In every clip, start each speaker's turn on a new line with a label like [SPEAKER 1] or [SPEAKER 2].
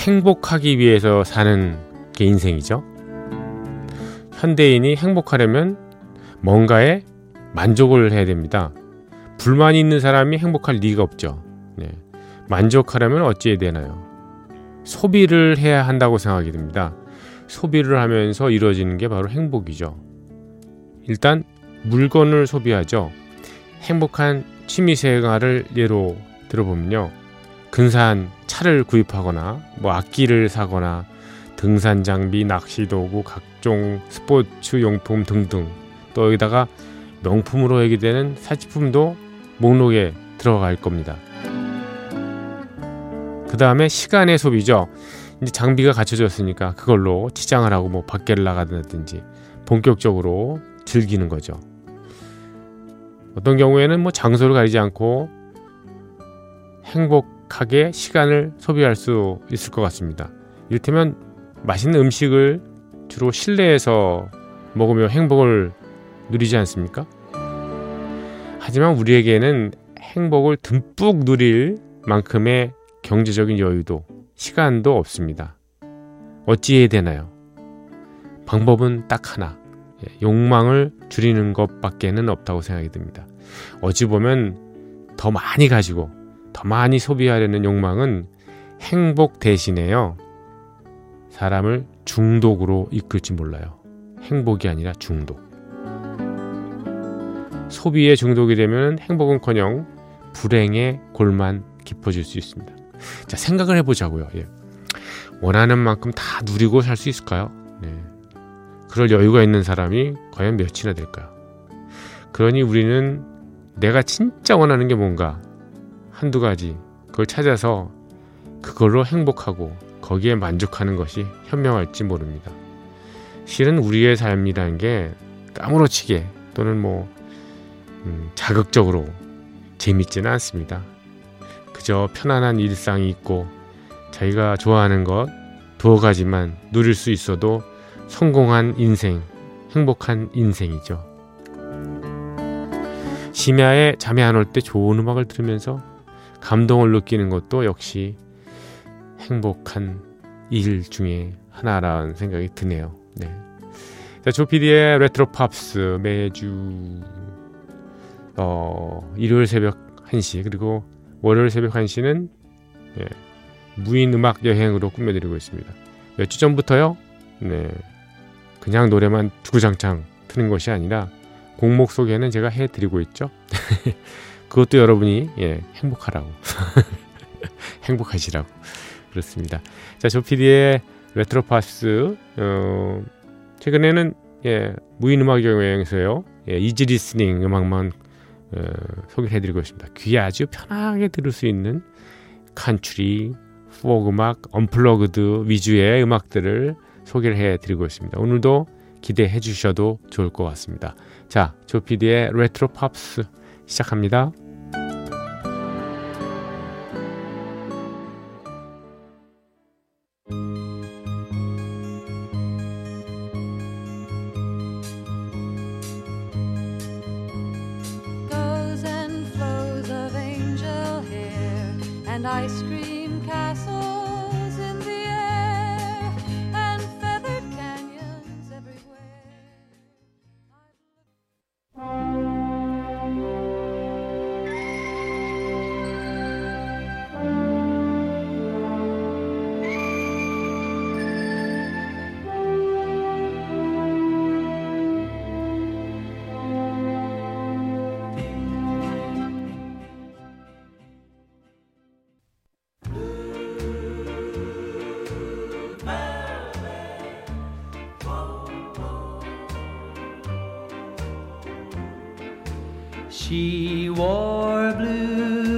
[SPEAKER 1] 행복하기 위해서 사는 게 인생이죠. 현대인이 행복하려면 뭔가에 만족을 해야 됩니다. 불만이 있는 사람이 행복할 리가 없죠. 네. 만족하려면 어찌해야 되나요? 소비를 해야 한다고 생각이 됩니다. 소비를 하면서 이루어지는 게 바로 행복이죠. 일단 물건을 소비하죠. 행복한 취미 생활을 예로 들어보면요. 근사한 차를 구입하거나 뭐 악기를 사거나 등산 장비, 낚시 도구, 각종 스포츠 용품 등등 또 여기다가 명품으로 얘기되는 사치품도 목록에 들어갈 겁니다. 그 다음에 시간의 소비죠. 이제 장비가 갖춰졌으니까 그걸로 치장을 하고 뭐 밖에를 나가든지 본격적으로 즐기는 거죠. 어떤 경우에는 뭐 장소를 가리지 않고 행복 하게 시간을 소비할 수 있을 것 같습니다. 이를테면 맛있는 음식을 주로 실내에서 먹으며 행복을 누리지 않습니까? 하지만 우리에게는 행복을 듬뿍 누릴 만큼의 경제적인 여유도 시간도 없습니다. 어찌해야 되나요? 방법은 딱 하나. 예, 욕망을 줄이는 것밖에는 없다고 생각이 듭니다. 어찌 보면 더 많이 가지고 더 많이 소비하려는 욕망은 행복 대신에요. 사람을 중독으로 이끌지 몰라요. 행복이 아니라 중독. 소비에 중독이 되면 행복은커녕 불행의 골만 깊어질 수 있습니다. 자 생각을 해보자고요. 예. 원하는 만큼 다 누리고 살 수 있을까요? 네. 그럴 여유가 있는 사람이 과연 몇이나 될까요? 그러니 우리는 내가 진짜 원하는 게 뭔가 한두 가지 그걸 찾아서 그걸로 행복하고 거기에 만족하는 것이 현명할지 모릅니다. 실은 우리의 삶이라는 게 까무러치게 또는 뭐 음, 자극적으로 재밌지는 않습니다. 그저 편안한 일상이 있고 자기가 좋아하는 것 두어 가지만 누릴 수 있어도 성공한 인생, 행복한 인생이죠. 심야에 잠이 안 올 때 좋은 음악을 들으면서 감동을 느끼는 것도 역시 행복한 일 중에 하나라는 생각이 드네요. 네. 자, 조피디의 레트로 팝스 매주 어, 일요일 새벽 1시 그리고 월요일 새벽 1시는 예, 무인 음악 여행으로 꾸며드리고 있습니다. 몇 주 전부터요. 네, 그냥 노래만 주구장창 트는 것이 아니라 곡목 소개는 제가 해드리고 있죠. 그것도 여러분이 예, 행복하라고 행복하시라고 그렇습니다. 자, 조피디의 레트로 팝스 어, 최근에는 예, 무인 음악 여행에서요. 예, easy listening 음악만 어, 소개를 해드리고 있습니다. 귀에 아주 편하게 들을 수 있는 칸츄리, 포크 음악, unplugged 위주의 음악들을 소개를 해드리고 있습니다. 오늘도 기대해 주셔도 좋을 것 같습니다. 자, 조피디의 레트로 팝스 시작합니다.
[SPEAKER 2] and cream. sea wore blue.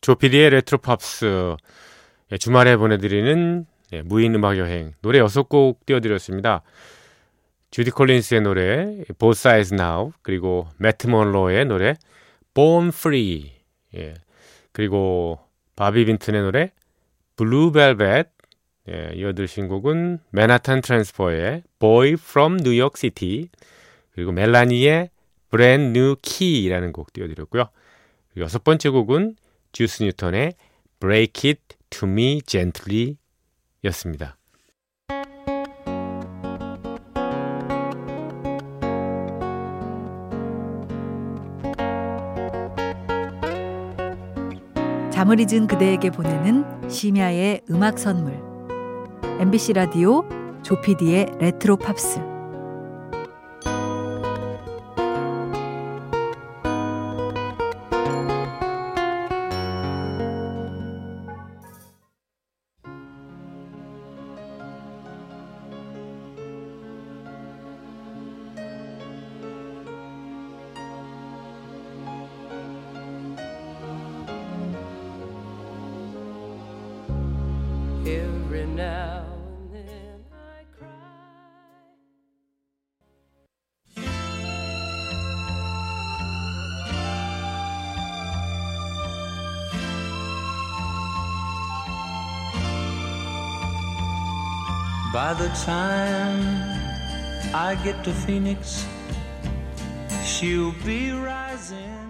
[SPEAKER 1] 조피디의 레트로 팝스 예, 주말에 보내드리는 예, 무인 음악 여행 노래 6곡 띄워드렸습니다. 주디 콜린스의 노래 Both Sides Now 그리고 매트 먼로의 노래 Born Free 예, 그리고 바비 빈튼의 노래 Blue Velvet 예, 이어드린 곡은 맨하탄 트랜스퍼의 Boy from New York City 그리고 멜라니의 Brand New Key라는 곡 띄워드렸고요. 여섯 번째 곡은 주스 뉴턴의 Break It To Me Gently 였습니다.
[SPEAKER 3] 잠을 잊은 그대에게 보내는 심야의 음악 선물. MBC 라디오 조피디의 레트로 팝스.
[SPEAKER 4] By the time I get to Phoenix, she'll be rising.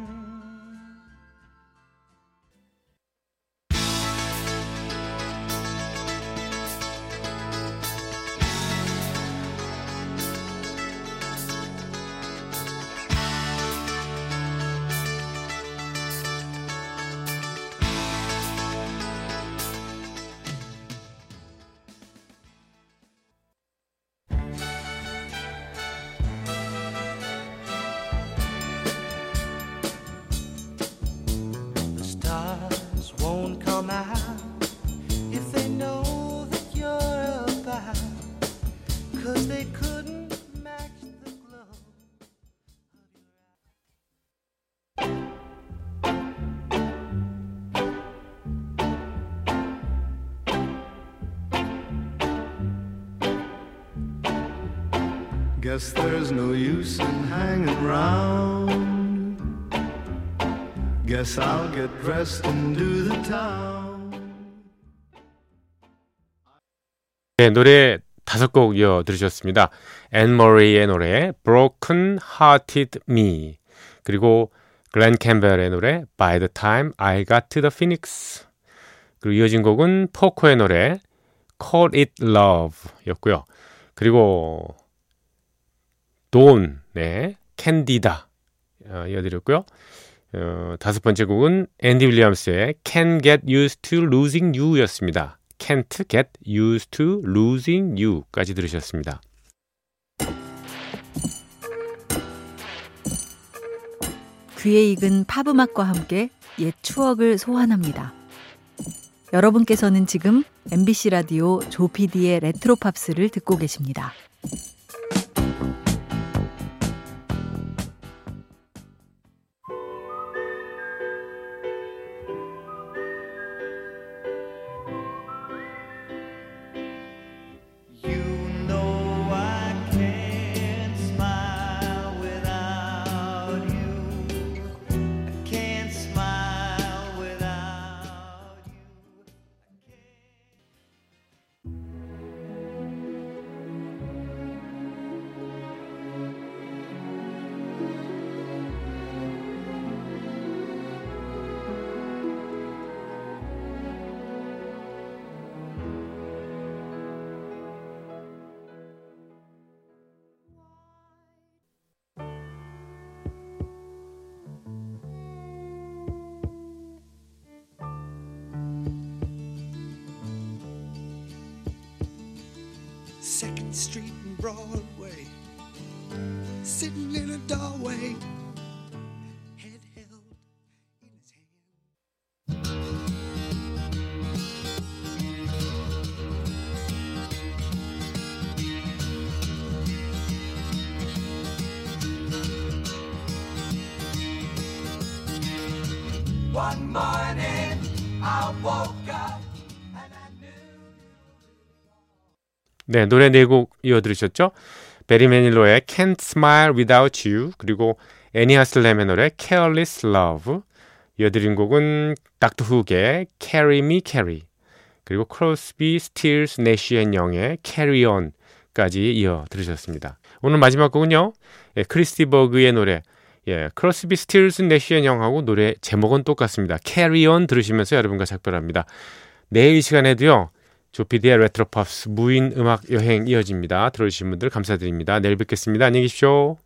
[SPEAKER 5] Guess there's no use in hanging round. Guess I'll get dressed and do the town.
[SPEAKER 1] 네, 노래 다섯 곡 이어 들으셨습니다. 앤 머레이의 노래 Broken Hearted Me 그리고 글렌 캠벨의 노래 By the Time I Got to the Phoenix 그리고 이어진 곡은 포코의 노래 Call It Love 였고요. 그리고 돈, 네, 캔디다 어, 이어드렸고요. 어, 다섯 번째 곡은 앤디 윌리엄스의 Can't Get Used to Losing You 였습니다. Can't Get Used to Losing You까지 들으셨습니다.
[SPEAKER 3] 귀에 익은 팝 음악과 함께 옛 추억을 소환합니다. 여러분께서는 지금 MBC 라디오 조피디의 레트로 팝스를 듣고 계십니다.
[SPEAKER 6] Street and Broadway, sitting in a doorway, head held in his hand.
[SPEAKER 4] One morning I woke
[SPEAKER 1] 네, 노래 네 곡 이어 들으셨죠? 베리 매닐로의 Can't Smile Without You 그리고 애니 하슬렘의 노래 Careless Love 이어드린 곡은 닥터 훅의 Carry Me, Carrie 그리고 크로스비, 스틸스, 내시 앤 영의 Carry On까지 이어 들으셨습니다. 오늘 마지막 곡은요. 예, 크리스 디 버그의 노래 예, 크로스비, 스틸스, 내시 앤 영하고 노래 제목은 똑같습니다. Carry On 들으시면서 여러분과 작별합니다. 내일 이 시간에도요. 조피디의 레트로 팝스 무인 음악 여행 이어집니다. 들어주신 분들 감사드립니다. 내일 뵙겠습니다. 안녕히 계십시오.